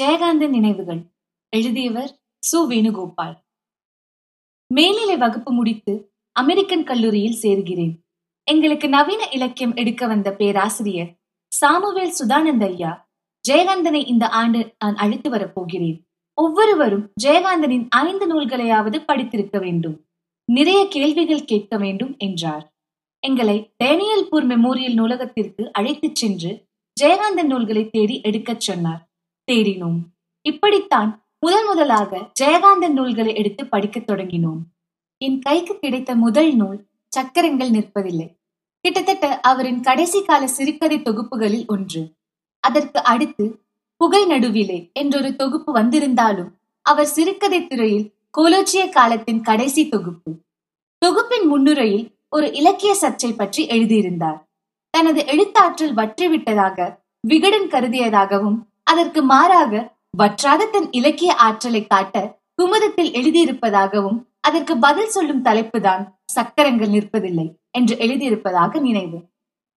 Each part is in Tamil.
ஜெயகாந்தன் நினைவுகள் எழுதியவர் சு. வேணுகோபால். மேல்நிலை வகுப்பு முடித்து அமெரிக்கன் கல்லூரியில் சேர்கிறேன். எங்களுக்கு நவீன இலக்கியம் எடுக்க வந்த பேராசிரியர் சாமுவேல் சுதானந்த ஐயா ஜெயகாந்தனை இந்த ஆண்டு நான் அழைத்து வரப்போகிறேன் ஒவ்வொருவரும் ஜெயகாந்தனின் ஐந்து நூல்களையாவது படித்திருக்க வேண்டும். நிறைய கேள்விகள் கேட்க வேண்டும் என்றார். எங்களை டேனியல்பூர் மெமோரியல் நூலகத்திற்கு அழைத்துச் சென்று ஜெயகாந்தன் நூல்களை தேடி எடுக்கச் சொன்னார். தேடினோம் இப்படித்தான் முதல் முதலாக ஜெயகாந்தன் நூல்களை எடுத்து படிக்கத் தொடங்கினோம். என் கைக்கு கிடைத்த முதல் நூல் சக்கரங்கள் நிற்பதில்லை. கிட்டத்தட்ட அவரின் கடைசி கால சிறுகதை தொகுப்புகளில் ஒன்று. அதற்கு அடுத்து புகை நடுவிலே என்றொரு தொகுப்பு வந்திருந்தாலும் அவர் சிறுகதை துறையில் கோலோச்சிய காலத்தின் கடைசி தொகுப்பு. தொகுப்பின் முன்னுரையில் ஒரு இலக்கிய சர்ச்சை பற்றி எழுதியிருந்தார். தனது எழுத்தாற்றல் வற்றிவிட்டதாக விகடன் கருதியதாகவும் அதற்கு மாறாக வற்றாத தன் இலக்கிய ஆற்றலை காட்ட குமுதத்தில் எழுதியிருப்பதாகவும் அதற்கு பதில் சொல்லும் தலைப்புதான் சக்கரங்கள் நிற்பதில்லை என்று எழுதியிருப்பதாக நினைவு.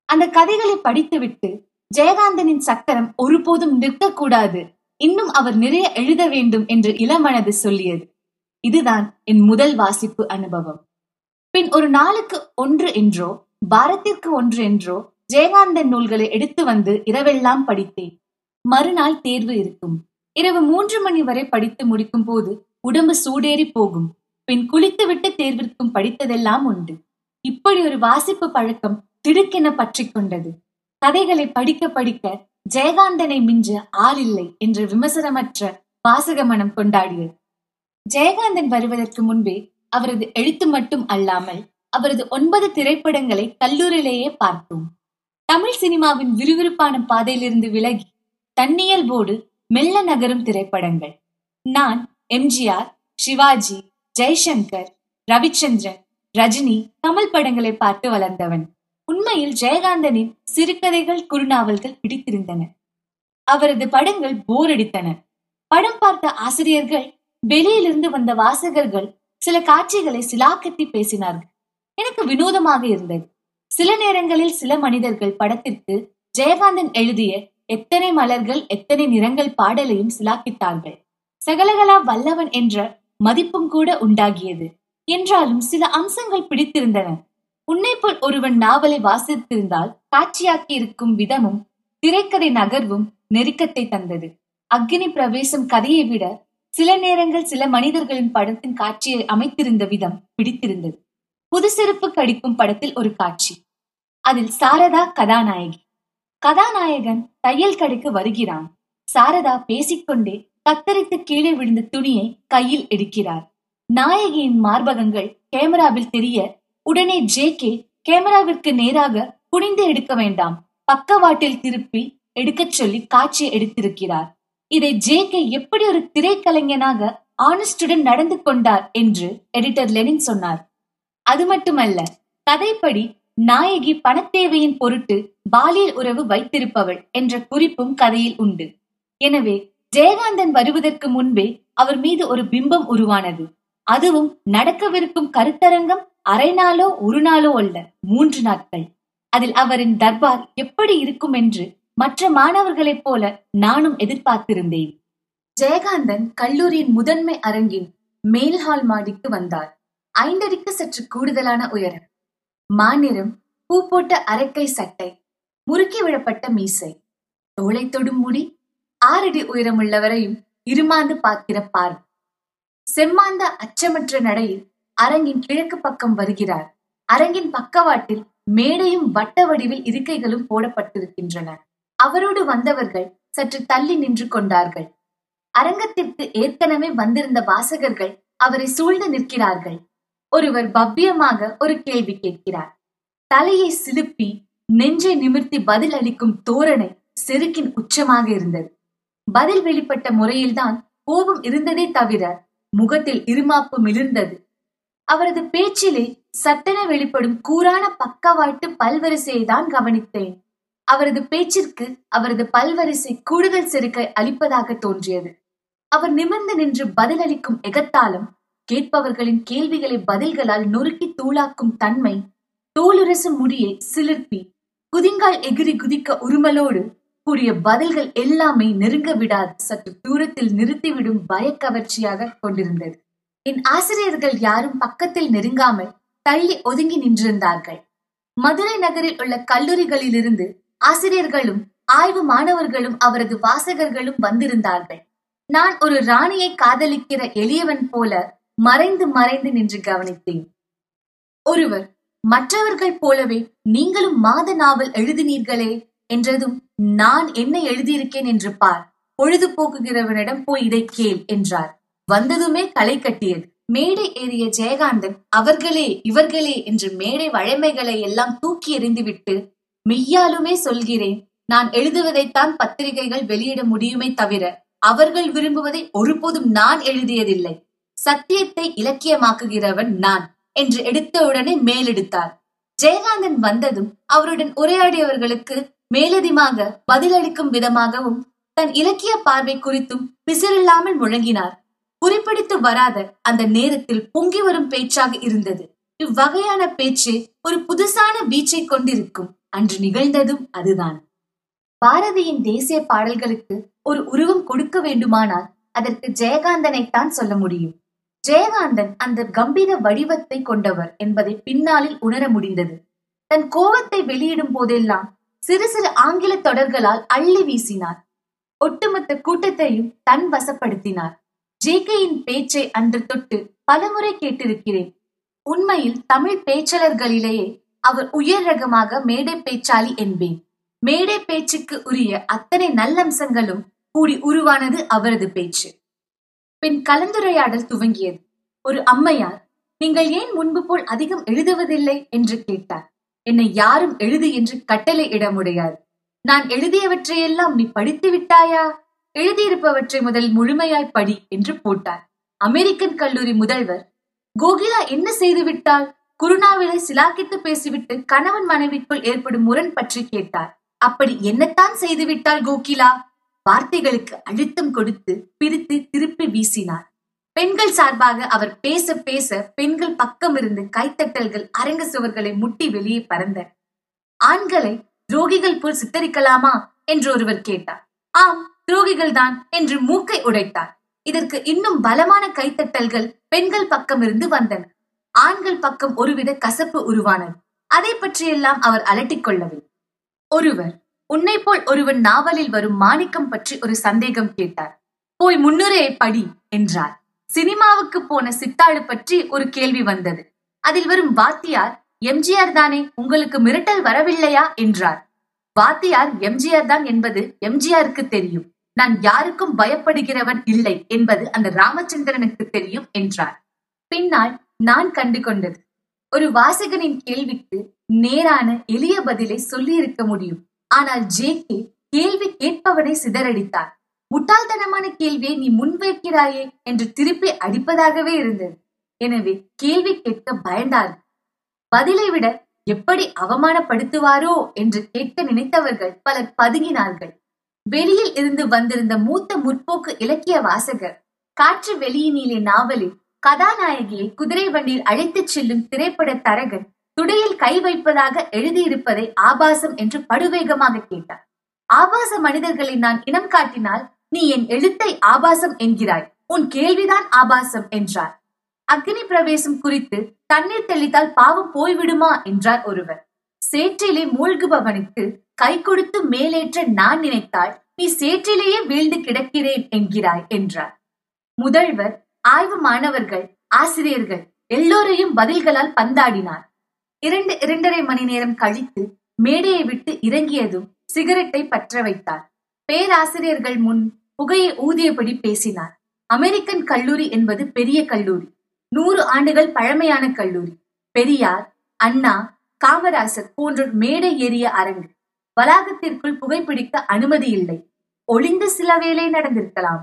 அந்த கதைகளை படித்துவிட்டு ஜெயகாந்தனின் சக்கரம் ஒருபோதும் நிற்கக்கூடாது இன்னும் அவர் நிறைய எழுத வேண்டும் என்று இளமனது சொல்லியது. இதுதான் என் முதல் வாசிப்பு அனுபவம். பின் ஒரு நாளுக்கு ஒன்று என்றோ பாரத்திற்கு ஒன்று என்றோ ஜெயகாந்தன் நூல்களை எடுத்து வந்து இரவெல்லாம் படித்தேன். மறுநாள் தேர்வு இருக்கும். இரவு மூன்று மணி வரை படித்து முடிக்கும் போது உடம்பு சூடேறி போகும். பின் குளித்துவிட்டு தேர்விற்கும் படித்ததெல்லாம் உண்டு. இப்படி ஒரு வாசிப்பு பழக்கம் திடுக்கென பற்றி கொண்டது. கதைகளை படிக்க படிக்க ஜெயகாந்தனை மிஞ்ச ஆள் இல்லை என்ற விமர்சனமற்ற வாசக மனம் கொண்டாடியது. ஜெயகாந்தன் வருவதற்கு முன்பே அவரது எழுத்து மட்டும் அல்லாமல் அவரது ஒன்பது திரைப்படங்களை கல்லூரியிலேயே பார்த்தோம். தமிழ் சினிமாவின் விறுவிறுப்பான பாதையிலிருந்து விலகி தன்னியல்போடு மெல்ல நகரும் திரைப்படங்கள். நான் எம்ஜிஆர் சிவாஜி ஜெய்சங்கர் ரவிச்சந்திரன் ரஜினி தமிழ் படங்களை பார்த்து வளர்ந்தவன். உண்மையில் ஜெயகாந்தனின் சிறுகதைகள் குறுநாவல்கள் பிடித்திருந்தன. அவரது படங்கள் போர் அடித்தன. படம் பார்த்த ஆசிரியர்கள் வெளியிலிருந்து வந்த வாசகர்கள் சில காட்சிகளை சிலாக்கத்தி பேசினார்கள். எனக்கு வினோதமாக இருந்தது. சில நேரங்களில் சில மனிதர்கள் படத்திற்கு ஜெயகாந்தன் எழுதிய எத்தனை மலர்கள் எத்தனை நிறங்கள் பாடலையும் சிலாக்கித்தார்கள். சகலகலா வல்லவன் என்ற மதிப்பும் கூட உண்டாகியது. என்றாலும் சில அம்சங்கள் பிடித்திருந்தன. உன்னை போல் ஒருவன் நாவலை வாசித்திருந்தால் காட்சியாக்கி இருக்கும் விதமும் திரைக்கதை நகர்வும் நெருக்கத்தை தந்தது. அக்னி பிரவேசம் கதையை விட சில நேரங்கள் சில மனிதர்களின் படத்தின் காட்சியை அமைத்திருந்த விதம் பிடித்திருந்தது. புது செருப்பு கடிக்கும் படத்தில் ஒரு காட்சி. அதில் சாரதா கதாநாயகி. கதாநாயகன் தையல் கடைக்கு வருகிறான். சாரதா பேசிக்கொண்டே கத்தரித்து கீழே விழுந்த துணியை கையில் எடுக்கிறார். நாயகியின் மார்பகங்கள் கேமராவில் தெரிய உடனே ஜே கே கேமராவிற்கு நேராக குனிந்து எடுக்க வேண்டாம். பக்கவாட்டில் திருப்பி எடுக்கச் சொல்லி காட்சி எடுத்திருக்கிறார். இதை ஜே கே எப்படி ஒரு திரைக்கலைஞனாக ஆனஸ்டுடன் நடந்து கொண்டார் என்று எடிட்டர் லெனின் சொன்னார். அது மட்டுமல்ல கதைப்படி நாயகி பணத்தேவையின் பொருட்டு பாலியல் உறவு வைத்திருப்பவள் என்ற குறிப்பும் கதையில் உண்டு. எனவே ஜெயகாந்தன் வருவதற்கு முன்பே அவர் மீது ஒரு பிம்பம் உருவானது. அதுவும் நடக்கவிருக்கும் கருத்தரங்கம் அரை நாளோ ஒரு நாளோ அல்ல மூன்று நாட்கள். அதில் அவரின் தர்பார் எப்படி இருக்கும் என்று மற்ற மாணவர்களைப் போல நானும் எதிர்பார்த்திருந்தேன். ஜெயகாந்தன் கல்லூரியின் முதன்மை அரங்கின் மேல்ஹால் மாடிக்கு வந்தார். ஐந்தடிக்கு சற்று கூடுதலான உயரம். மாநிறம் பூ போட்ட அரைக்கை சட்டை முறுக்கி விழப்பட்ட மீசை. தோளை தொடும் முடி ஆறடி உயரமுள்ளவரையும் இருமாந்து பார்க்கிற பார்வை செம்மாந்த அச்சமற்ற நடையில் அரங்கின் கிழக்கு பக்கம் வருகிறார். அரங்கின் பக்கவாட்டில் மேடையும் வட்ட வடிவில் இருக்கைகளும் போடப்பட்டிருக்கின்றன. அவரோடு வந்தவர்கள் சற்று தள்ளி நின்று கொண்டார்கள். அரங்கத்திற்கு ஏற்கனவே வந்திருந்த வாசகர்கள் அவரை சூழ்ந்து நிற்கிறார்கள். ஒருவர் பவ்யமாக ஒரு கேள்வி கேட்கிறார். தலையை சிலுப்பி நெஞ்சை நிமிர்த்தி பதில் அளிக்கும் தோரணை செருக்கின் உச்சமாக இருந்தது. பதில் வெளிப்பட்ட முறையில்தான் கோபம் இருந்ததே தவிர முகத்தில் இருமாப்பு மிளிர்ந்தது அவரது பேச்சிலே சட்டென வெளிப்படும் கூறான பக்கவாட்டு பல்வரிசையை தான் கவனித்தேன். அவரது பேச்சிற்கு அவரது பல்வரிசை கூடுதல் செருக்கை அளிப்பதாக தோன்றியது. அவர் நிமிர்ந்து நின்று பதிலளிக்கும் எகத்தாலும் கேட்பவர்களின் கேள்விகளை பதில்களால் நொறுக்கி தூளாக்கும் தன்மை தோலுரசு முடியை சிலிர்ப்பி குதிங்கால் எகிரி குதிக்க உருமலோடு கூடிய பதில்கள் எல்லாமே நெருங்க விடாது சற்று தூரத்தில் நிறுத்திவிடும் பயக்கவர்ச்சியாக கொண்டிருந்தது. என் ஆசிரியர்கள் யாரும் பக்கத்தில் நெருங்காமல் தள்ளி ஒதுங்கி நின்றிருந்தார்கள். மதுரை நகரில் உள்ள கல்லூரிகளிலிருந்து ஆசிரியர்களும் ஆய்வு மாணவர்களும் அவரது வாசகர்களும் வந்திருந்தார்கள். நான் ஒரு ராணியை காதலிக்கிற எளியவன் போல மறைந்து மறைந்து நின்று கவனித்தேன். ஒருவர் மற்றவர்கள் போலவே நீங்களும் மாத நாவல் எழுதினீர்களே என்றதும் நான் என்ன எழுதியிருக்கேன் என்று பார். பொழுது போக்குகிறவனிடம் போய் இதை கேள் என்றார். வந்ததுமே களை கட்டியது. மேடை ஏறிய ஜெயகாந்தன் அவர்களே இவர்களே என்று மேடை வழமைகளை எல்லாம் தூக்கி எறிந்துவிட்டு மெய்யாலுமே சொல்கிறேன் நான் எழுதுவதைத்தான் பத்திரிகைகள் வெளியிட முடியுமே தவிர அவர்கள் விரும்புவதை ஒருபோதும் நான் எழுதியதில்லை. சத்தியத்தை இலக்கியமாக்குகிறவன் நான் என்று எடுத்தவுடனே மேலெடுத்தார். ஜெயகாந்தன் வந்ததும் அவருடன் உரையாடியவர்களுக்கு மேலதிகமாக பதிலளிக்கும் விதமாகவும் தன் இலக்கிய பார்வை குறித்தும் பிசிறில்லாமல் முழங்கினார். குறிப்பிடித்து வராத அந்த நேரத்தில் பொங்கி வரும் பேச்சாக இருந்தது. இவ்வகையான பேச்சு ஒரு புதுசான வீச்சை கொண்டிருக்கும். அன்று நிகழ்ந்ததும் அதுதான். பாரதியின் தேசிய பாடல்களுக்கு ஒரு உருவம் கொடுக்க வேண்டுமானால் அதற்கு ஜெயகாந்தனைத்தான் சொல்ல முடியும். ஜெயகாந்தன் அந்த கம்பீர வடிவத்தை கொண்டவர் என்பதை பின்னாளில் உணர முடிந்தது. தன் கோபத்தை வெளியிடும் போதெல்லாம் சிறு சிறு ஆங்கில தொடர்களால் அள்ளி வீசினார். ஒட்டுமொத்த கூட்டத்தையும் தன் வசப்படுத்தினார். ஜே கேயின் பேச்சை அன்று தொட்டு பலமுறை கேட்டிருக்கிறேன். உண்மையில் தமிழ் பேச்சாளர்களிலேயே அவர் உயர் ரகமாக மேடை பேச்சாளி என்பேன். மேடை பேச்சுக்கு உரிய அத்தனை நல்லம்சங்களும் கூடி உருவானது அவரது பேச்சு. பின் கலந்துரையாடல் துவங்கியது. ஒரு அம்மையார் நீங்கள் ஏன் முன்பு போல் அதிகம் எழுதுவதில்லை? என்று கேட்டார். என்னை யாரும் எழுது என்று கட்டளை இட முடியாது. நான் எழுதியவற்றையெல்லாம் நீ படித்து விட்டாயா? எழுதியிருப்பவற்றை முதல் முழுமையாய் படி என்று போட்டார். அமெரிக்கன் கல்லூரி முதல்வர் கோகிலா என்ன செய்துவிட்டாள்? குருணாவிலை சிலாக்கித்து பேசிவிட்டு கணவன் மனைவிக்குள் ஏற்படும் முரண் பற்றி கேட்டார். அப்படி என்னத்தான் செய்துவிட்டாள் கோகிலா? வார்த்தைகளுக்கு அழுத்தம் கொடுத்து பிரித்து திருப்பி வீசினார். பெண்கள் சார்பாக அவர் பேச பேச பெண்கள் பக்கம் இருந்து கைத்தட்டல்கள் அரங்க சுவர்களை முட்டி வெளியே பறந்த. ஆண்களை துரோகிகள் போல் சித்தரிக்கலாமா? என்று ஒருவர் கேட்டார். ஆம் துரோகிகள் தான் என்று மூக்கை உடைத்தார். இதற்கு இன்னும் பலமான கைத்தட்டல்கள் பெண்கள் பக்கம் இருந்து வந்தன. ஆண்கள் பக்கம் ஒருவித கசப்பு உருவானது. அதை பற்றியெல்லாம் அவர் அலட்டிக் கொள்ளவில்லை. ஒருவர் உன்னை போல் ஒருவன் நாவலில் வரும் மாணிக்கம் பற்றி ஒரு சந்தேகம் கேட்டார். போய் முன்னுரையை படி என்றார். சினிமாவுக்கு போன சித்தாடு பற்றி ஒரு கேள்வி வந்தது. அதில் வரும் வாத்தியார் எம்ஜிஆர் தானே உங்களுக்கு மிரட்டல் வரவில்லையா? என்றார். வாத்தியார் எம்ஜிஆர் தான் என்பது எம்ஜிஆருக்கு தெரியும். நான் யாருக்கும் பயப்படுகிறவன் இல்லை என்பது அந்த ராமச்சந்திரனுக்கு தெரியும் என்றார். பின்னால் நான் கண்டு கொண்டது ஒரு வாசகனின் கேள்விக்கு நேரான எளிய பதிலை சொல்லி இருக்க முடியும். ஆனால் ஜேகே கேள்வி கேட்பவனை சிதறடித்தார். முட்டாள்தனமான கேள்வியை நீ முன்வைக்கிறாயே என்று திருப்பி அடிப்பதாகவே இருந்தது. எனவே கேள்வி கேட்க பயந்தார் பதிலை விட எப்படி அவமானப்படுத்துவாரோ என்று கேட்க நினைத்தவர்கள் பலர் பதுங்கினார்கள். வெளியில் இருந்து வந்திருந்த மூத்த முற்போக்கு இலக்கிய வாசகர் காற்று வெளியினிலே நாவலில் கதாநாயகியை குதிரை வண்டியில் அழைத்துச் செல்லும் திரைப்பட தரகன் துடையில் கை வைப்பதாக எழுதியிருப்பதை ஆபாசம் என்று படுவேகமாக கேட்டார். ஆபாச மனிதர்களை நான் இனம் காட்டினால் நீ என் எழுத்தை ஆபாசம் என்கிறாய். உன் கேள்விதான் ஆபாசம் என்றார். அக்னி பிரவேசம் குறித்து தண்ணீர் தெளித்தால் பாவம் போய்விடுமா என்றார் ஒருவர். சேற்றிலே மூழ்குபவனுக்கு கை கொடுத்து மேலேற்ற நான் நினைத்தால் நீ சேற்றிலேயே வீழ்ந்து கிடக்கிறேன் என்கிறாய் என்றார். முதல்வர் ஆய்வு மாணவர்கள் ஆசிரியர்கள் எல்லோரையும் பதில்களால் பந்தாடினார். இரண்டு இரண்டரை மணி நேரம் கழித்து மேடையை விட்டு இறங்கியதும் சிகரெட்டை பற்ற வைத்தார். பேராசிரியர்கள் முன் புகையை ஊதியபடி பேசினார். அமெரிக்கன் கல்லூரி என்பது பெரிய கல்லூரி. நூறு ஆண்டுகள் பழமையான கல்லூரி. பெரியார் அண்ணா காமராசர் போன்றோர் மேடை ஏறிய அரங்கு. வளாகத்திற்குள் புகைப்பிடிக்க அனுமதி இல்லை. ஒளிந்து சில வேலை நடந்திருக்கலாம்.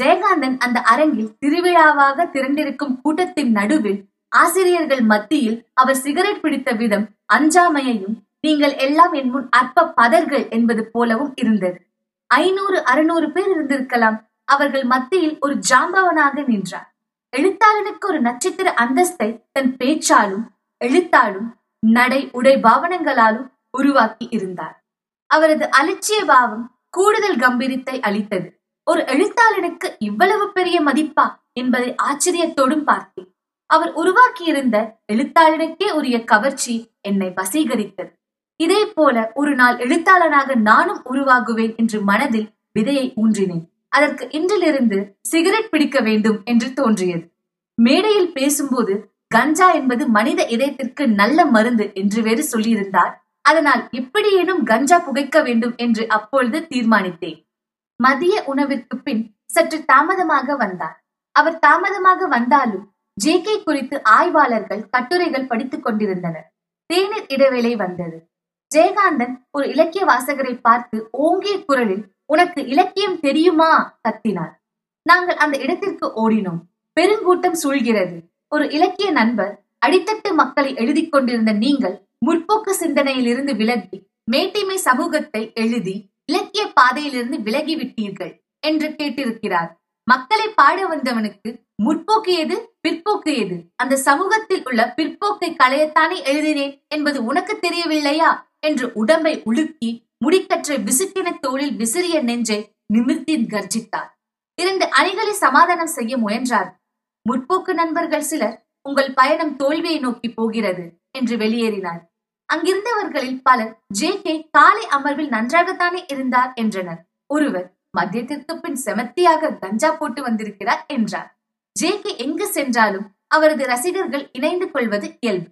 ஜெயகாந்தன் அந்த அரங்கில் திருவிழாவாக திரண்டிருக்கும் கூட்டத்தின் நடுவில் ஆசிரியர்கள் மத்தியில் அவர் சிகரெட் பிடித்த விதம் அஞ்சாமையையும் நீங்கள் எல்லாம் என் முன் அற்ப பதர்கள் என்பது போலவும் இருந்தது. ஐநூறு அறுநூறு பேர் இருந்திருக்கலாம். அவர்கள் மத்தியில் ஒரு ஜாம்பவனாக நின்றார். எழுத்தாளனுக்கு ஒரு நட்சத்திர அந்தஸ்தை தன் பேச்சாலும் எழுத்தாலும் நடை உடை பாவனங்களாலும் உருவாக்கி இருந்தார். அவரது அலட்சிய பாவம் கூடுதல் கம்பீரத்தை அளித்தது. ஒரு எழுத்தாளனுக்கு இவ்வளவு பெரிய மதிப்பா என்பதை ஆச்சரியத்தோடும் பார்த்தேன். அவர் உருவாக்கியிருந்த எழுத்தாளனுக்கே உரிய கவர்ச்சி என்னை வசீகரித்தது. இதே போல ஒரு நாள் எழுத்தாளனாக நானும் உருவாகுவேன் என்று மனதில் விதையை ஊன்றினேன். அதற்கு இன்றிலிருந்து சிகரெட் பிடிக்க வேண்டும் என்று தோன்றியது. மேடையில் பேசும்போது கஞ்சா என்பது மனித இதயத்திற்கு நல்ல மருந்து என்று வேறு சொல்லியிருந்தார். அதனால் எப்படியேனும் கஞ்சா புகைக்க வேண்டும் என்று அப்பொழுது தீர்மானித்தேன். மதிய உணவிற்கு பின் சற்று தாமதமாக வந்தார். அவர் தாமதமாக வந்தாலும் ஜே கே குறித்து ஆய்வாளர்கள் கட்டுரைகள் படித்துக் கொண்டிருந்தனர். தேநீர் இடைவேளை வந்தது. ஜெயகாந்தன் ஒரு இலக்கிய வாசகரை பார்த்து ஓங்கிய குரலில் உனக்கு இலக்கியம் தெரியுமா? கத்தினார். நாங்கள் அந்த இடத்திற்கு ஓடினோம். பெருங்கூட்டம் சூழ்கிறது. ஒரு இலக்கிய நண்பர் அடித்தட்டு மக்களை எழுதி கொண்டிருந்த நீங்கள் முற்போக்கு சிந்தனையிலிருந்து விலகி மேட்டிமை சமூகத்தை எழுதி இலக்கிய பாதையிலிருந்து விலகி விட்டீர்கள் என்று கேட்டிருக்கிறார். மக்களை பாட வந்தவனுக்கு முற்போக்கு எது? பிற்போக்கு எது? அந்த சமூகத்தில் உள்ள பிற்போக்கை களையத்தானே எழுதினேன் என்பது உனக்கு தெரியவில்லையா? என்று உடம்பை உலுக்கி முடிக்கற்றை விசுக்கின தோளில் விசிறிய நெஞ்சை நிமிர்த்தி கர்ஜித்தார். இரண்டு அணிகளை சமாதானம் செய்ய முயன்றார். முற்போக்கு நண்பர்கள் சிலர் உங்கள் பயணம் தோல்வியை நோக்கி போகிறது என்று வெளியேறினார். அங்கிருந்தவர்களில் பலர் ஜே கே காலை அமர்வில் நன்றாகத்தானே இருந்தார் என்றனர். ஒருவர் மதியத்திற்கு பின் செமத்தியாக கஞ்சா போட்டு வந்திருக்கிறார் என்றார். ஜே கே எங்கு சென்றாலும் அவரது ரசிகர்கள் இணைந்து கொள்வது இயல்பு.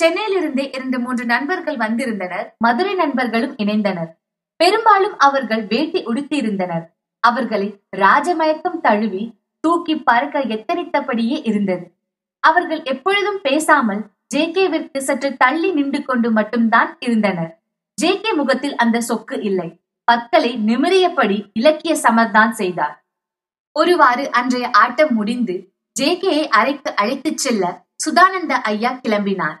சென்னையிலிருந்தே இரண்டு மூன்று நண்பர்கள் வந்திருந்தனர். மதுரை நண்பர்களும் இணைந்தனர். பெரும்பாலும் அவர்கள் வேட்டி உடுத்தியிருந்தனர். அவர்களை ராஜமயக்கம் தழுவி தூக்கி பறக்க எத்தனித்தபடியே இருந்தது. அவர்கள் எப்பொழுதும் பேசாமல் ஜே கேவிற்கு சற்று தள்ளி நின்று கொண்டு மட்டும்தான் இருந்தனர். ஜே கே முகத்தில் அந்த சொக்கு இல்லை. பற்களை நிமிரியபடி இலக்கிய சமர்தான் செய்தார். ஒருவாறு அன்றைய ஆட்டம் முடிந்து ஜே.கே.யை அறைக்கு அழைத்துச் செல்ல சுதானந்த ஐயா கிளம்பினார்.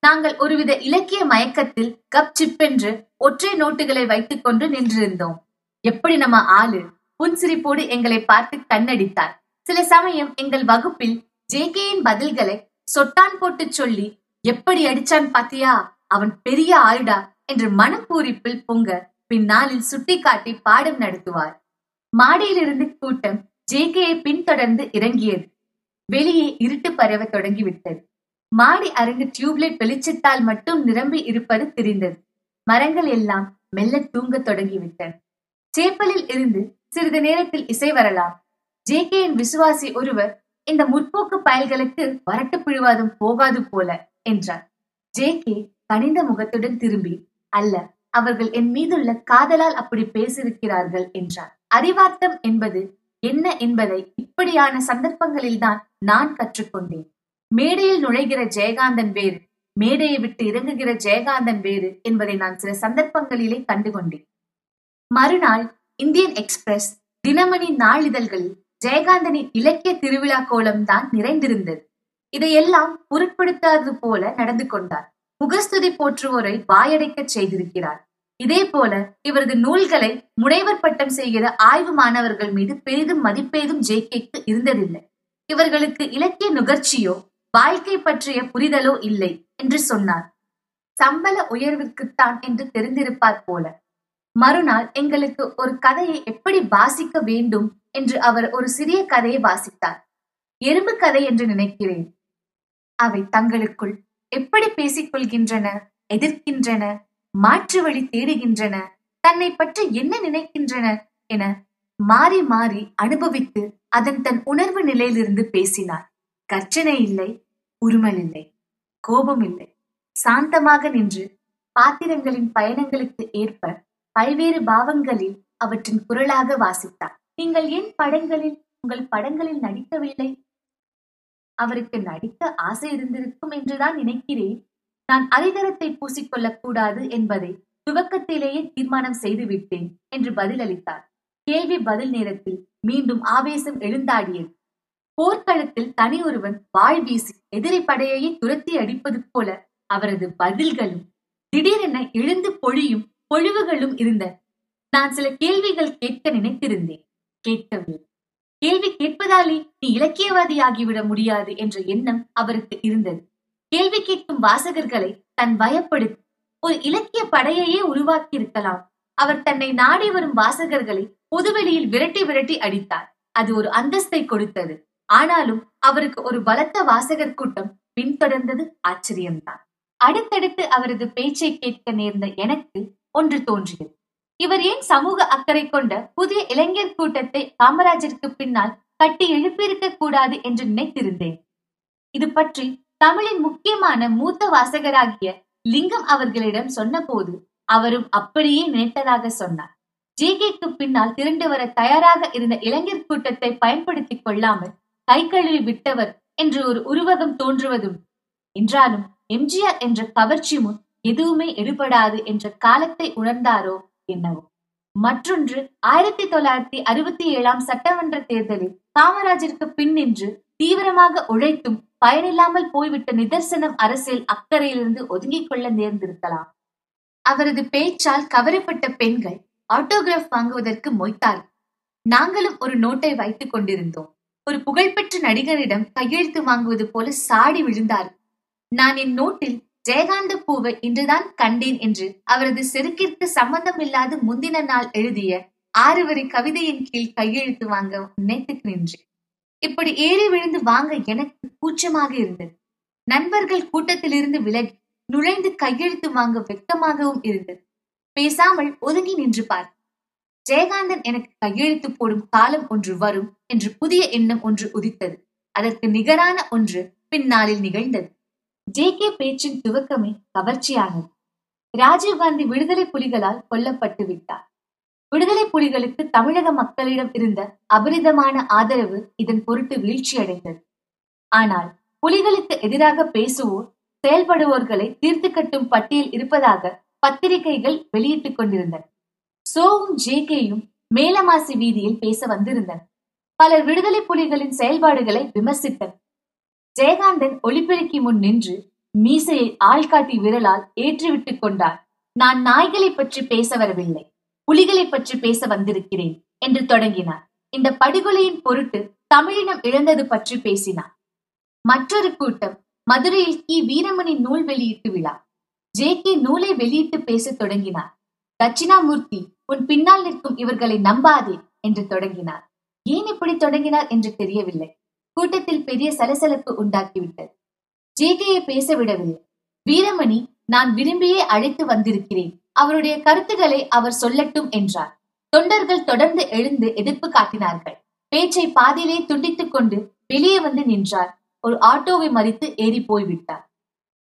நாங்கள் ஒருவித இலக்கிய மயக்கத்தில் கப் சிப்பென்று ஒற்றை நோட்டுகளை வைத்துக் கொண்டு நின்றிருந்தோம். எப்படி நம்ம ஆளு? புன்சிரிப்போடு எங்களை பார்த்து கண்ணடித்தார். சில சமயம் எங்கள் வகுப்பில் ஜே.கே.யின் பதில்களை சொட்டான் போட்டு சொல்லி எப்படி அடிச்சான் பாத்தியா? அவன் பெரிய ஆளுடா என்று மனப்பூரிப்பில் பொங்க பின்னாளில் சுட்டிக்காட்டி பாடம் நடத்துவார். மாடியிலிருந்து கூட்டம் ஜேகேயை பின்தொடர்ந்து இறங்கியது. வெளியே இருட்டு பரவ தொடங்கிவிட்டது. மாடி அரங்கு டியூப்லைட் வெளிச்சத்தால் மட்டும் நிரம்பி இருப்பது தெரிந்தது. மரங்கள் எல்லாம் மெல்ல தூங்க தொடங்கிவிட்டன. சேப்பலில் இருந்து சிறிது நேரத்தில் இசை வரலாம். ஜே கேயின் விசுவாசி ஒருவர் இந்த முற்போக்கு பயல்களுக்கு வரட்டு பிழுவாதும் போகாது போல என்றார். ஜே கே கனிந்த முகத்துடன் திரும்பி அல்ல அவர்கள் என் மீதுள்ள காதலால் அப்படி பேசியிருக்கிறார்கள் என்றார் அறிவார்த்தம் என்பது என்ன என்பதை இப்படியான சந்தர்ப்பங்களில்தான் நான் கற்றுக்கொண்டேன். மேடையில் நுழைகிற ஜெயகாந்தன் வேறு மேடையை விட்டு இறங்குகிற ஜெயகாந்தன் வேறு என்பதை நான் சில சந்தர்ப்பங்களிலே கண்டுகொண்டேன். மறுநாள் இந்தியன் எக்ஸ்பிரஸ் தினமணி நாளிதழ்களில் ஜெயகாந்தனின் இலக்கிய திருவிழா கோலம் தான் நிறைந்திருந்தது. இதையெல்லாம் பொருட்படுத்தாதது போல நடந்து கொண்டார். முகஸ்துதி போற்றுவோரை வாயடைக்கச் செய்திருக்கிறார். இதே போல இவரது நூல்களை முனைவர் பட்டம் செய்கிற ஆய்வு மாணவர்கள் மீது பெரிதும் மதிப்பேதும் ஜேகேக்கு இருந்ததில்லை. இவர்களுக்கு இலக்கிய நுகர்ச்சியோ வாழ்க்கை பற்றிய புரிதலோ இல்லை என்று சொன்னார். சம்பள உயர்விற்குத்தான் என்று தெரிந்திருப்பார் போல. மறுநாள் எங்களுக்கு ஒரு கதையை எப்படி வாசிக்க வேண்டும் என்று அவர் ஒரு சிறிய கதையை வாசித்தார். எறும்பு கதை என்று நினைக்கிறேன். அவை தங்களுக்குள் எப்படி பேசிக் கொள்கின்றன எதிர்க்கின்றன மாற்று வழி தேடுகின்றன. தன்னை பற்றி என்ன நினைக்கின்றன? என மாறி மாறி அனுபவித்து அதன் தன் உணர்வு நிலையிலிருந்து பேசினார். கர்ச்சனை இல்லை உருமல் இல்லை கோபம் இல்லை. சாந்தமாக நின்று பாத்திரங்களின் பயணங்களுக்கு ஏற்ப பல்வேறு பாவங்களில் அவற்றின் குரலாக வாசித்தார். நீங்கள் ஏன் படங்களில் உங்கள் படங்களில் நடிக்கவில்லை? அவருக்கு நடிக்க ஆசை இருந்திருக்கும் என்றுதான் நினைக்கிறேன் நான் அதிதரத்தை பூசிக்கொள்ளக் கூடாது என்பதை துவக்கத்திலேயே தீர்மானம் செய்து விட்டேன் என்று பதிலளித்தார். கேள்வி பதில் நேரத்தில் மீண்டும் ஆவேசம் எழுந்தாடியது. போர்க்களத்தில் தனி ஒருவன் வாழ் வீசி எதிரி படையையே துரத்தி அடிப்பது போல அவரது பதில்களும் திடீரென எழுந்து பொழியும் பொழிவுகளும் இருந்தன நான் சில கேள்விகள் கேட்க நினைத்திருந்தேன். கேட்கவில்லை. கேள்வி கேட்பதாலே நீ இலக்கியவாதி ஆகிவிட முடியாது என்ற எண்ணம் அவருக்கு இருந்தது. கேள்வி கேட்கும் வாசகர்களை தன் பயப்படுத்தி ஒரு இலக்கிய படையையே உருவாக்கி இருக்கலாம் அவர் தன்னை நாடி வரும் வாசகர்களை பொதுவெளியில் விரட்டி விரட்டி அடித்தார். அது ஒரு அந்தஸ்தை கொடுத்தது. ஆனாலும் அவருக்கு ஒரு பலத்த வாசகர் கூட்டம் பின்தொடர்ந்தது ஆச்சரியம்தான். அடுத்தடுத்து அவரது பேச்சை கேட்க நேர்ந்த எனக்கு ஒன்று தோன்றியது. இவர் ஏன் சமூக அக்கறை கொண்ட புதிய இளைஞர் கூட்டத்தை காமராஜருக்கு பின்னால் கட்டி எழுப்பியிருக்க கூடாது என்று நினைத்திருந்தேன். இது பற்றி தமிழின் முக்கியமான மூத்த வாசகராகிய லிங்கம் அவர்களிடம் சொன்னபோது அவரும் அப்படியே நினைத்ததாக சொன்னார். ஜே கேக்கு பின்னால் திரண்டு வர தயாராக இருந்த இளைஞர் கூட்டத்தை பயன்படுத்திக் கொள்ளாமல் கை கழுவி விட்டவர் என்று ஒரு உருவகம் தோன்றுவதும் என்றாலும் எம்ஜிஆர் என்ற கவர்ச்சி முன் எதுவுமே எடுபடாது என்ற காலத்தை உணர்ந்தாரோ என்னவோ. மற்றொன்று ஆயிரத்தி தொள்ளாயிரத்தி அறுபத்தி ஏழாம் சட்டமன்ற தேர்தலில் காமராஜருக்கு பின் நின்று தீவிரமாக உழைத்தும் பயனில்லாமல் போய்விட்ட நிதர்சனம் அரசியல் அக்கறையிலிருந்து ஒதுங்கிக் கொள்ள நேர்ந்திருக்கலாம். அவரது பேச்சால் கவரப்பட்ட பெண்கள் ஆட்டோகிராஃப் வாங்குவதற்கு மொய்த்தார் நாங்களும் ஒரு நோட்டை வைத்துக் கொண்டிருந்தோம். ஒரு புகழ்பெற்ற நடிகரிடம் கையெழுத்து வாங்குவது போல சாடி விழுந்தார் நான் என் நோட்டில் ஜெயகாந்த பூவை இன்றுதான் கண்டேன் என்று அவரது செருக்கிற்கு சம்பந்தமில்லாத முந்தின நாள் எழுதிய ஆறு வரி கவிதையின் கீழ் கையெழுத்து வாங்க நினைத்து நின்றேன். இப்படி ஏறி விழுந்து வாங்க எனக்கு கூச்சமாக இருந்தது. நண்பர்கள் கூட்டத்திலிருந்து விலகி நுழைந்து கையெழுத்து வாங்க வெட்கமாகவும் இருந்தது. பேசாமல் ஒதுங்கி நின்று பார். ஜெயகாந்தன் எனக்கு கையெழுத்து போடும் காலம் ஒன்று வரும் என்று புதிய எண்ணம் ஒன்று உதித்தது. அதற்கு நிகரான ஒன்று பின்னாளில் நிகழ்ந்தது. ஜே கே பேச்சின் துவக்கமே கவர்ச்சியானது. ராஜீவ்காந்தி விடுதலை புலிகளால் கொல்லப்பட்டு விட்டார். விடுதலை புலிகளுக்கு தமிழக மக்களிடம் இருந்த அபரிதமான ஆதரவு இதன் பொருட்டு வீழ்ச்சியடைந்தது. ஆனால் புலிகளுக்கு எதிராக பேசுவோர் செயல்படுவோர்களை தீர்த்து கட்டும் பட்டியல் இருப்பதாக பத்திரிகைகள் வெளியிட்டுக் கொண்டிருந்தன. சோவும் ஜேகேயும் மேலமாசி வீதியில் பேச வந்திருந்தனர். பலர் விடுதலை புலிகளின் செயல்பாடுகளை விமர்சித்தனர். ஜெயகாந்தன் ஒளிபெருக்கி முன் நின்று மீசையை ஆள்காட்டி விரலால் ஏற்றிவிட்டுக் கொண்டார். நான் நாய்களை பற்றி பேச வரவில்லை. புலிகளை பற்றி பேச வந்திருக்கிறேன் என்று தொடங்கினார். இந்த படுகொலையின் பொருட்டு தமிழினம் இழந்தது பற்றி பேசினார். மற்றொரு கூட்டம் மதுரையில் கி. வீரமணி நூல் வெளியீட்டு விழா. ஜே. கே. நூலை வெளியிட்டு பேசத் தொடங்கினார். தட்சிணாமூர்த்தி உன் பின்னால் நிற்கும் இவர்களை நம்பாதே என்று தொடங்கினார். ஏன் இப்படி தொடங்கினார் என்று தெரியவில்லை. கூட்டத்தில் பெரிய சலசலப்பு உண்டாக்கிவிட்டது. ஜேகையை பேச விடவில்லை. வீரமணி நான் விரும்பியே அழைத்து வந்திருக்கிறேன். அவருடைய கருத்துக்களை அவர் சொல்லட்டும் என்றார். தொண்டர்கள் தொடர்ந்து எழுந்து எதிர்ப்பு காட்டினார்கள். பேச்சை பாதியிலே துண்டித்துக் கொண்டு வெளியே வந்து நின்றார். ஒரு ஆட்டோவை மறித்து ஏறி போய்விட்டார்.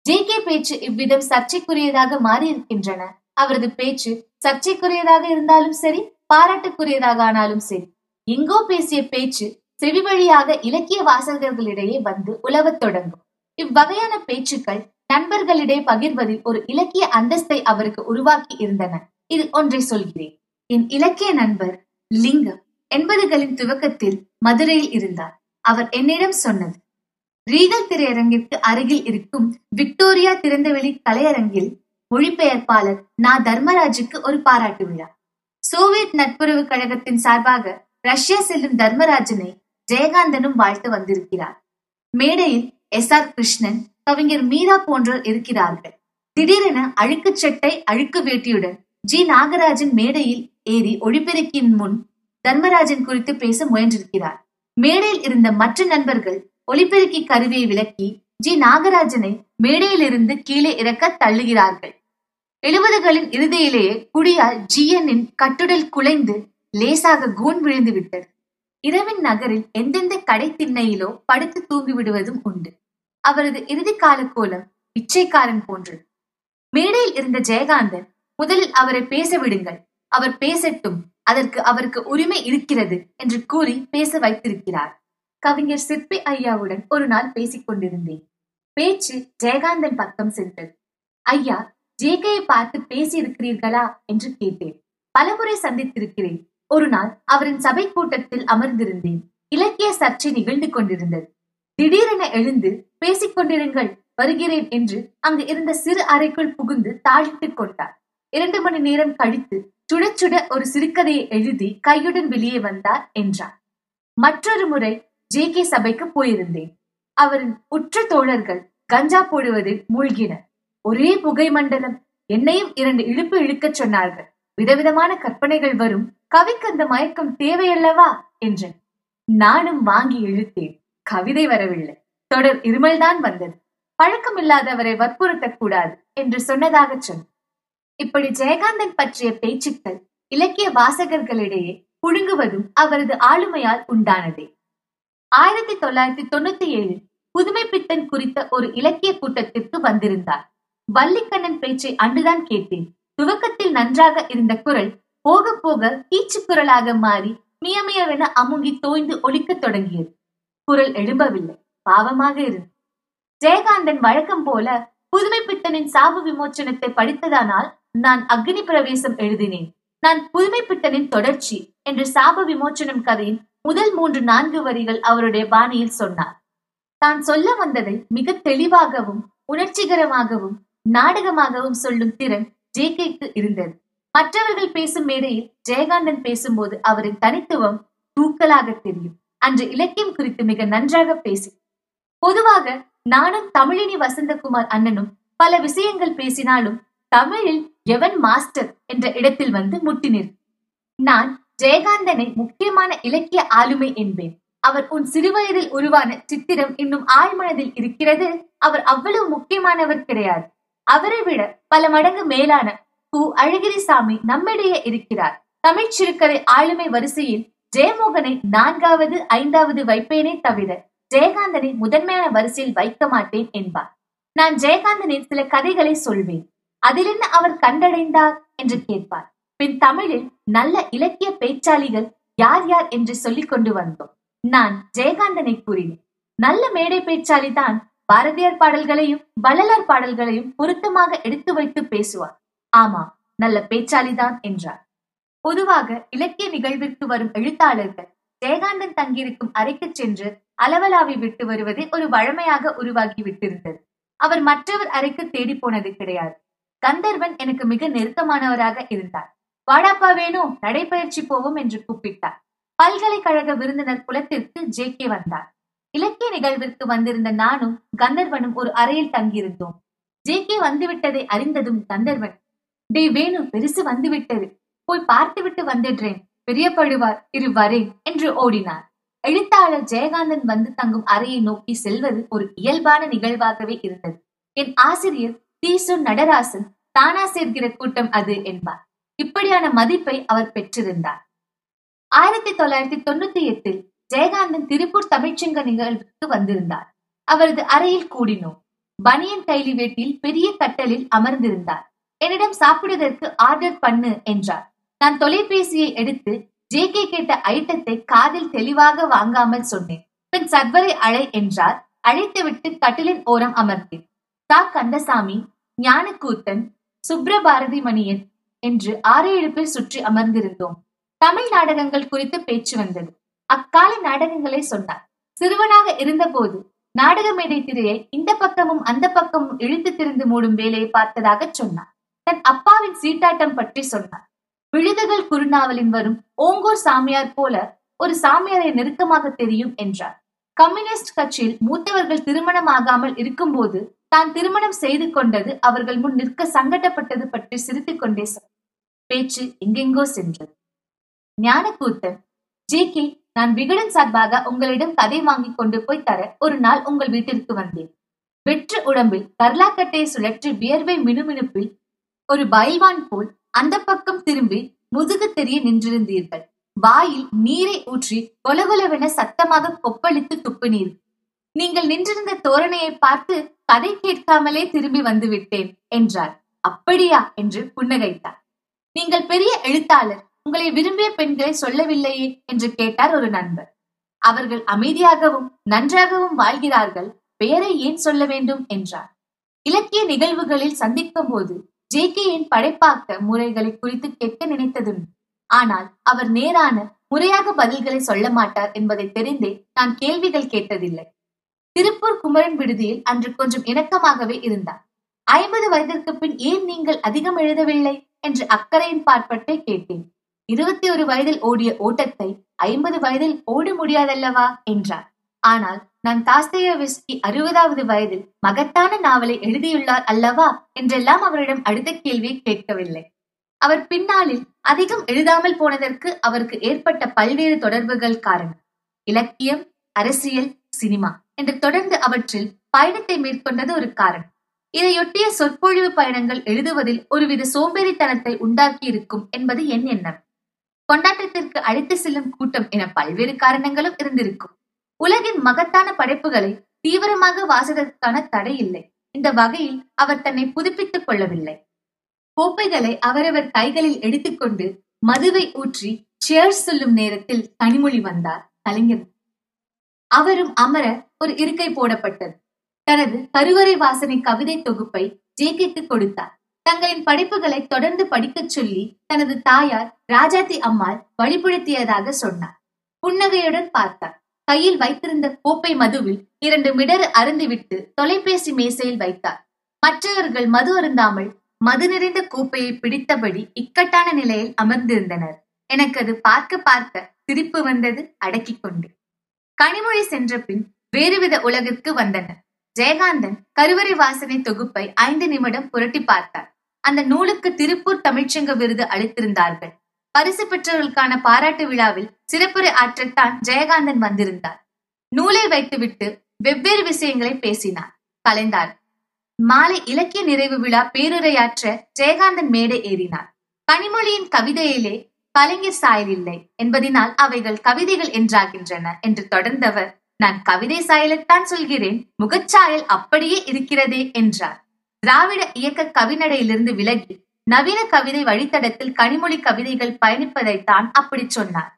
ஜே கே பேச்சு இவ்விதம் சர்ச்சைக்குரியதாக மாறி இருக்கின்றன அவரது பேச்சு சர்ச்சைக்குரியதாக இருந்தாலும் சரி பாராட்டுக்குரியதாக ஆனாலும் சரி எங்கோ பேசிய பேச்சு செவி வழியாக இலக்கிய வாசகர்களிடையே வந்து உலவத் தொடங்கும். இவ்வகையான பேச்சுக்கள் நண்பர்களிடையே பகிர்வதில் ஒரு இலக்கிய அந்தஸ்தை அவருக்கு உருவாக்கி இருந்தன. இது ஒன்றை சொல்கிறேன். என் இலக்கிய நண்பர் லிங்கம் எண்பதுகளின் துவக்கத்தில் மதுரையில் இருந்தார். அவர் என்னிடம் சொன்னது ரீகல் திரையரங்கிற்கு அருகில் இருக்கும் விக்டோரியா திறந்தவெளி கலையரங்கில் மொழிபெயர்ப்பாளர் நா. தர்மராஜுக்கு ஒரு பாராட்டு விழா. சோவியத் நட்புறவு கழகத்தின் சார்பாக ரஷ்யா செல்லும் தர்மராஜனை ஜெயகாந்தனும் வாழ்த்து வந்திருக்கிறார். மேடையில் எஸ் ஆர் கிருஷ்ணன் கவிஞர் மீரா போன்றோர் இருக்கிறார்கள். திடீரென அழுக்கு சட்டை அழுக்கு வேட்டியுடன் ஜி. நாகராஜன் மேடையில் ஏறி ஒளிபெருக்கின் முன் தர்மராஜன் குறித்து பேச முயன்றிருக்கிறார். மேடையில் இருந்த மற்ற நண்பர்கள் ஒளிபெருக்கி கருவியை விளக்கி ஜி. நாகராஜனை மேடையிலிருந்து கீழே இறக்க தள்ளுகிறார்கள். எழுபதுகளின் இறுதியிலேயே குடியால் ஜிஎன்னின் கட்டுடல் குலைந்து லேசாக கூன் விழுந்து விட்டது இரவின் நகரில் எந்தெந்த கடை திண்ணையிலோ படுத்து தூங்கி விடுவதும் உண்டு. அவரது இறுதி கால கோலம் பிச்சைக்காரன் போன்றது. மேடையில் இருந்த ஜெயகாந்தன் முதலில் அவரை பேச விடுங்கள். அவர் பேசட்டும். அதற்கு அவருக்கு உரிமை இருக்கிறது என்று கூறி பேச வைத்திருக்கிறார். கவிஞர் சிற்பி ஐயாவுடன் ஒரு நாள் பேசிக் கொண்டிருந்தேன். பேச்சு ஜெயகாந்தன் பக்கம் சென்றது. ஐயா ஜேகையை பார்த்து பேசியிருக்கிறீர்களா? என்று கேட்டேன். பலமுறை சந்தித்திருக்கிறேன். ஒரு நாள் அவரின் சபை கூட்டத்தில் அமர்ந்திருந்தேன். இலக்கிய சர்ச்சை நிகழ்ந்து கொண்டிருந்தது. திடீரென எழுந்து பேசிக் கொண்டிருங்கள் வருகிறேன் என்று அங்கு இருந்த சிறு அறைக்குள் புகுந்து தாழிட்டுக் கொண்டார். இரண்டு மணி நேரம் கழித்து சுட சுட ஒரு சிறுகதையை எழுதி கையுடன் வெளியே வந்தார் என்றார். மற்றொரு முறை ஜே கே சபைக்கு போயிருந்தேன். அவரின் உற்ற தோழர்கள் கஞ்சா போடுவதில் மூழ்கினர். ஒரே புகை மண்டலம். என்னையும் இரண்டு இழுப்பு இழுக்கச் சொன்னார்கள். விதவிதமான கற்பனைகள் வரும். கவிக்கு அந்த மயக்கம் தேவையல்லவா? என்றேன் நானும் வாங்கி இழுத்தேன். கவிதை வரவில்லை. தொடர் இருமல்தான் வந்தது. பழக்கமில்லாதவரை வற்புறுத்தக் கூடாது என்று சொன்னதாக சொன்ன இப்படி ஜெயகாந்தன் பற்றிய பேச்சுக்கள் இலக்கிய வாசகர்களிடையே புழுங்குவதும் அவரது ஆளுமையால் உண்டானதே. ஆயிரத்தி தொள்ளாயிரத்தி தொண்ணூத்தி ஏழில் புதுமை பித்தன் குறித்த ஒரு இலக்கிய கூட்டத்திற்கு வந்திருந்தார். வள்ளிக்கண்ணன் பேச்சை அன்றுதான் கேட்டேன். துவக்கத்தில் நன்றாக இருந்த குரல் போக போக கீச்சு குரலாக மாறி மியமியவென அமுங்கி தோய்ந்து ஒலிக்கத் தொடங்கியது. குரல் எழும்பவில்லை பாவமாக இருந்தது. ஜெயகாந்தன் வழக்கம் போல புதுமை பித்தனின் சாப விமோச்சனத்தை படித்ததானால் நான் அக்னி பிரவேசம் எழுதினேன். நான் புதுமை பித்தனின் தொடர்ச்சி என்று சாப விமோச்சனம் கதையின் முதல் மூன்று நான்கு வரிகள் அவருடைய பாணியில் சொன்னார். தான் சொல்ல வந்ததை மிக தெளிவாகவும் உணர்ச்சிகரமாகவும் நாடகமாகவும் சொல்லும் திறன் ஜே கேக்கு இருந்தது. மற்றவர்கள் பேசும் மேடையில் ஜெயகாந்தன் பேசும்போது அவரின் தனித்துவம் தூக்கலாக தெரியும். அன்று இலக்கியம் குறித்து மிக நன்றாக பேசி. பொதுவாக நானும் தமிழினி வசந்தகுமார் அண்ணனும் பல விஷயங்கள் பேசினாலும் தமிழில் எவன் மாஸ்டர் என்ற இடத்தில் வந்து முட்டினர் நான் ஜெயகாந்தனை முக்கியமான இலக்கிய ஆளுமை என்பேன். அவர் உன் சிறுவயதில் உருவான சித்திரம் இன்னும் ஆழ்மனதில் இருக்கிறது. அவர் அவ்வளவு முக்கியமானவர் கிடையாது. அவரை விட பல மடங்கு மேலான கு. அழகிரிசாமி நம்மிடையே இருக்கிறார். தமிழ் சிறுகதை ஆளுமை வரிசையில் ஜெயமோகனை நான்காவது ஐந்தாவது வைப்பேனே தவிர ஜெயகாந்தனை முதன்மையான வரிசையில் வைக்க மாட்டேன் என்பார். நான் ஜெயகாந்தனின் சில கதைகளை சொல்வேன். அதில் என்ன அவர் கண்டடைந்தார் என்று கேட்பார். பின் தமிழில் நல்ல இலக்கிய பேச்சாளிகள் யார் யார் என்று சொல்லிக் கொண்டு வந்தோம். நான் ஜெயகாந்தனை கூறினேன். நல்ல மேடை பேச்சாளி தான் பாரதியார் பாடல்களையும் வள்ளலார் பாடல்களையும் பொருத்தமாக எடுத்து வைத்து பேசுவார். ஆமா நல்ல பேச்சாளிதான் என்றார். பொதுவாக இலக்கிய நிகழ்விற்கு வரும் எழுத்தாளர்கள் ஜெயகாந்தன் தங்கியிருக்கும் அறைக்கு சென்று அளவலாவி விட்டு வருவதே ஒரு வழமையாக உருவாகி விட்டிருந்தது. அவர் மற்றவர் அறைக்கு தேடி போனது கிடையாது. கந்தர்வன் எனக்கு மிக நெருக்கமானவராக இருந்தார். வாடாப்பா வேணும் நடைபயிற்சி போவோம் என்று கூப்பிட்டார். பல்கலைக்கழக விருந்தினர் குலத்திற்கு ஜே கே வந்தார். இலக்கிய நிகழ்விற்கு வந்திருந்த நானும் கந்தர்வனும் ஒரு அறையில் தங்கியிருந்தோம். ஜே கே வந்துவிட்டதை அறிந்ததும் கந்தர்வன் டே வேணு பெருசு வந்துவிட்டது. போய் பார்த்துவிட்டு வந்துடுறேன். பிரியப்படுவார் இரு வரேன் என்று ஓடினார். எழுத்தாளர் ஜெயகாந்தன் வந்து தங்கும் அறையை நோக்கி செல்வது ஒரு இயல்பான நிகழ்வாகவே இருந்தது. என் ஆசிரியர் தீசு நடராசன் தானா சேர்கிற கூட்டம் அது என்பார். இப்படியான மதிப்பை அவர் பெற்றிருந்தார். ஆயிரத்தி தொள்ளாயிரத்தி தொண்ணூத்தி எட்டில் ஜெயகாந்தன் திருப்பூர் தமிழ்ச்சங்க நிகழ்வுக்கு வந்திருந்தார். அவரது அறையில் கூடினோம். பனியன் கைலி வேட்டியில் பெரிய கட்டலில் அமர்ந்திருந்தார். என்னிடம் சாப்பிடுவதற்கு ஆர்டர் பண்ணு என்றார். நான் தொலைபேசியை எடுத்து ஜே கே கேட்ட ஐட்டத்தை காதில் தெளிவாக வாங்காமல் சொன்னேன். பின் சர்வரை அழை என்றார். அழைத்துவிட்டு கட்டிலின் ஓரம் அமர்ந்தேன். தா. கந்தசாமி ஞானக்கூத்தன் சுப்ரபாரதி மணியன் என்று ஆறு ஏழு பேர் சுற்றி அமர்ந்திருந்தோம். தமிழ் நாடகங்கள் குறித்து பேச்சு வந்தது. அக்கால நாடகங்களை சொன்னார். சிறுவனாக இருந்தபோது நாடக மேடை திரையை இந்த பக்கமும் அந்த பக்கமும் இழுத்து திறந்து மூடும் வேலையை பார்த்ததாக சொன்னார். தன் அப்பாவின் சீட்டாட்டம் பற்றி சொன்னார். விழுதுகள் குருநாவலின் வரும் ஓங்கோர் சாமியார் போல ஒரு சாமியாரை நெருக்கமாக தெரியும் என்றார். கம்யூனிஸ்ட் கட்சியில் மூத்தவர்கள் திருமணம் ஆகாமல் இருக்கும்போது தான் திருமணம் செய்து கொண்டது அவர்கள் முன் நிற்க சங்கடப்பட்டது பற்றி சிரித்துக் கொண்டே சொன்னார். பேச்சு எங்கெங்கோ சென்றது. ஞானக்கூத்தன் ஜே கே நான் விகடன் சார்பாக உங்களிடம் கதை வாங்கி கொண்டு போய் தர ஒரு நாள் உங்கள் வீட்டிற்கு வந்தேன். வெற்று உடம்பில் கர்லாக்கட்டையை சுழற்றி வியர்வை மினுமினுப்பில் ஒரு பயில்வான் போல் அந்த பக்கம் திரும்பி முதுகு தெரிய நின்றிருந்தீர்கள். வாயில் நீரை ஊற்றி கொலகொலவென சத்தமாக கொப்பளித்து துப்பினீர். நீங்கள் நின்றிருந்த தோரணையை பார்த்து கதை கேட்காமலே திரும்பி வந்து விட்டேன் என்றார். அப்படியா? என்று புன்னகைத்தார். நீங்கள் பெரிய எழுத்தாளர். உங்களை விரும்பிய பெண்களை சொல்லவில்லையே என்று கேட்டார் ஒரு நண்பர். அவர்கள் அமைதியாகவும் நன்றாகவும் வாழ்கிறார்கள் பெயரை ஏன் சொல்ல வேண்டும் என்றார். இலக்கிய நிகழ்வுகளில் சந்திக்கும் போது ஜே கேயின் படைப்பாக்க முறைகளை குறித்து கேட்க நினைத்ததுண்டு. ஆனால் அவர் நேரான முறையாக பதில்களை சொல்ல மாட்டார் என்பதை தெரிந்தே நான் கேள்விகள் கேட்டதில்லை. திருப்பூர் குமரன் விடுதியில் அன்று கொஞ்சம் இணக்கமாகவே இருந்தார். ஐம்பது வயதிற்கு பின் ஏன் நீங்கள் அதிகம் எழுதவில்லை? என்று அக்கறையின் பார்ப்பட்டே கேட்டேன். இருபத்தி ஒரு வயதில் ஓடிய ஓட்டத்தை ஐம்பது வயதில் ஓட முடியாதல்லவா? என்றார் ஆனால் நான் தாஸ்தேயவிஸ்கி அறுபதாவது வயதில் மகத்தான நாவலை எழுதியுள்ளார் அல்லவா? என்றெல்லாம் அவரிடம் அடுத்த கேள்வியை கேட்கவில்லை. அவர் பின்னாளில் அதிகம் எழுதாமல் போனதற்கு அவருக்கு ஏற்பட்ட பல்வேறு தொடர்புகள் காரணம். இலக்கியம் அரசியல் சினிமா என்று தொடர்ந்து அவற்றில் பயணத்தை மேற்கொண்டது ஒரு காரணம். இதையொட்டிய சொற்பொழிவு பயணங்கள் எழுதுவதில் ஒருவித சோம்பேறித்தனத்தை உண்டாக்கி இருக்கும் என்பது என் எண்ணம். கொண்டாட்டத்திற்கு அழைத்து செல்லும் கூட்டம் என பல்வேறு காரணங்களும் இருந்திருக்கும். உலகின் மகத்தான படைப்புகளை தீவிரமாக வாசித்ததற்கான தடை இல்லை. இந்த வகையில் அவர் தன்னை புதுப்பித்துக் கொள்ளவில்லை. கோப்பைகளை அவரவர் கைகளில் எடுத்துக்கொண்டு மதுவை ஊற்றி சேர்ஸ் சொல்லும் நேரத்தில் கனிமொழி வந்தார் கலைஞர். அவரும் அமர ஒரு இருக்கை போடப்பட்டது. தனது கருவறை வாசனை கவிதை தொகுப்பை ஜேகேக்கு கொடுத்தார். தங்களின் படிப்புகளை தொடர்ந்து படிக்கச் சொல்லி தனது தாயார் ராஜாத்தி அம்மாள் வழிபடுத்தியதாக சொன்னார். புன்னகையுடன் பார்த்தார். கையில் வைத்திருந்த கோப்பை மதுவில் இரண்டு மிடர் அருந்திவிட்டு தொலைபேசி மேசையில் வைத்தார். மற்றவர்கள் மது அருந்தாமல் மது நிறைந்த கோப்பையை பிடித்தபடி இக்கட்டான நிலையில் அமர்ந்திருந்தனர். எனக்கு அது பார்க்க பார்க்க திருப்பு வந்தது அடக்கிக் கொண்டு. கனிமொழி சென்ற பின் வேறுவித உலகிற்கு வந்தனர். ஜெயகாந்தன் கருவறை வாசனை தொகுப்பை ஐந்து நிமிடம் புரட்டி பார்த்தார். அந்த நூலுக்கு திருப்பூர் தமிழ்ச்சங்க விருது அளித்திருந்தார்கள். பரிசு பெற்றவர்களுக்கான பாராட்டு விழாவில் சிறப்புரை ஆற்றத்தான் ஜெயகாந்தன் வந்திருந்தார். நூலை வைத்துவிட்டு வெவ்வேறு விஷயங்களை பேசினார். கலைந்தார். மாலை இலக்கிய நிறைவு விழா பேருரையாற்ற ஜெயகாந்தன் மேடை ஏறினார். கனிமொழியின் கவிதையிலே கலைஞர் சாயல் இல்லை என்பதினால் அவைகள் கவிதைகள் என்றாகின்றன என்று தொடர்ந்தவர் நான் கவிதை சாயலைத்தான் சொல்கிறேன் முகச்சாயல் அப்படியே இருக்கிறதே என்றார். திராவிட இயக்க கவிநடையிலிருந்து விலகி நவீன கவிதை வழித்தடத்தில் கனிமொழி கவிதைகள் பயணிப்பதைத்தான் அப்படி சொன்னார்.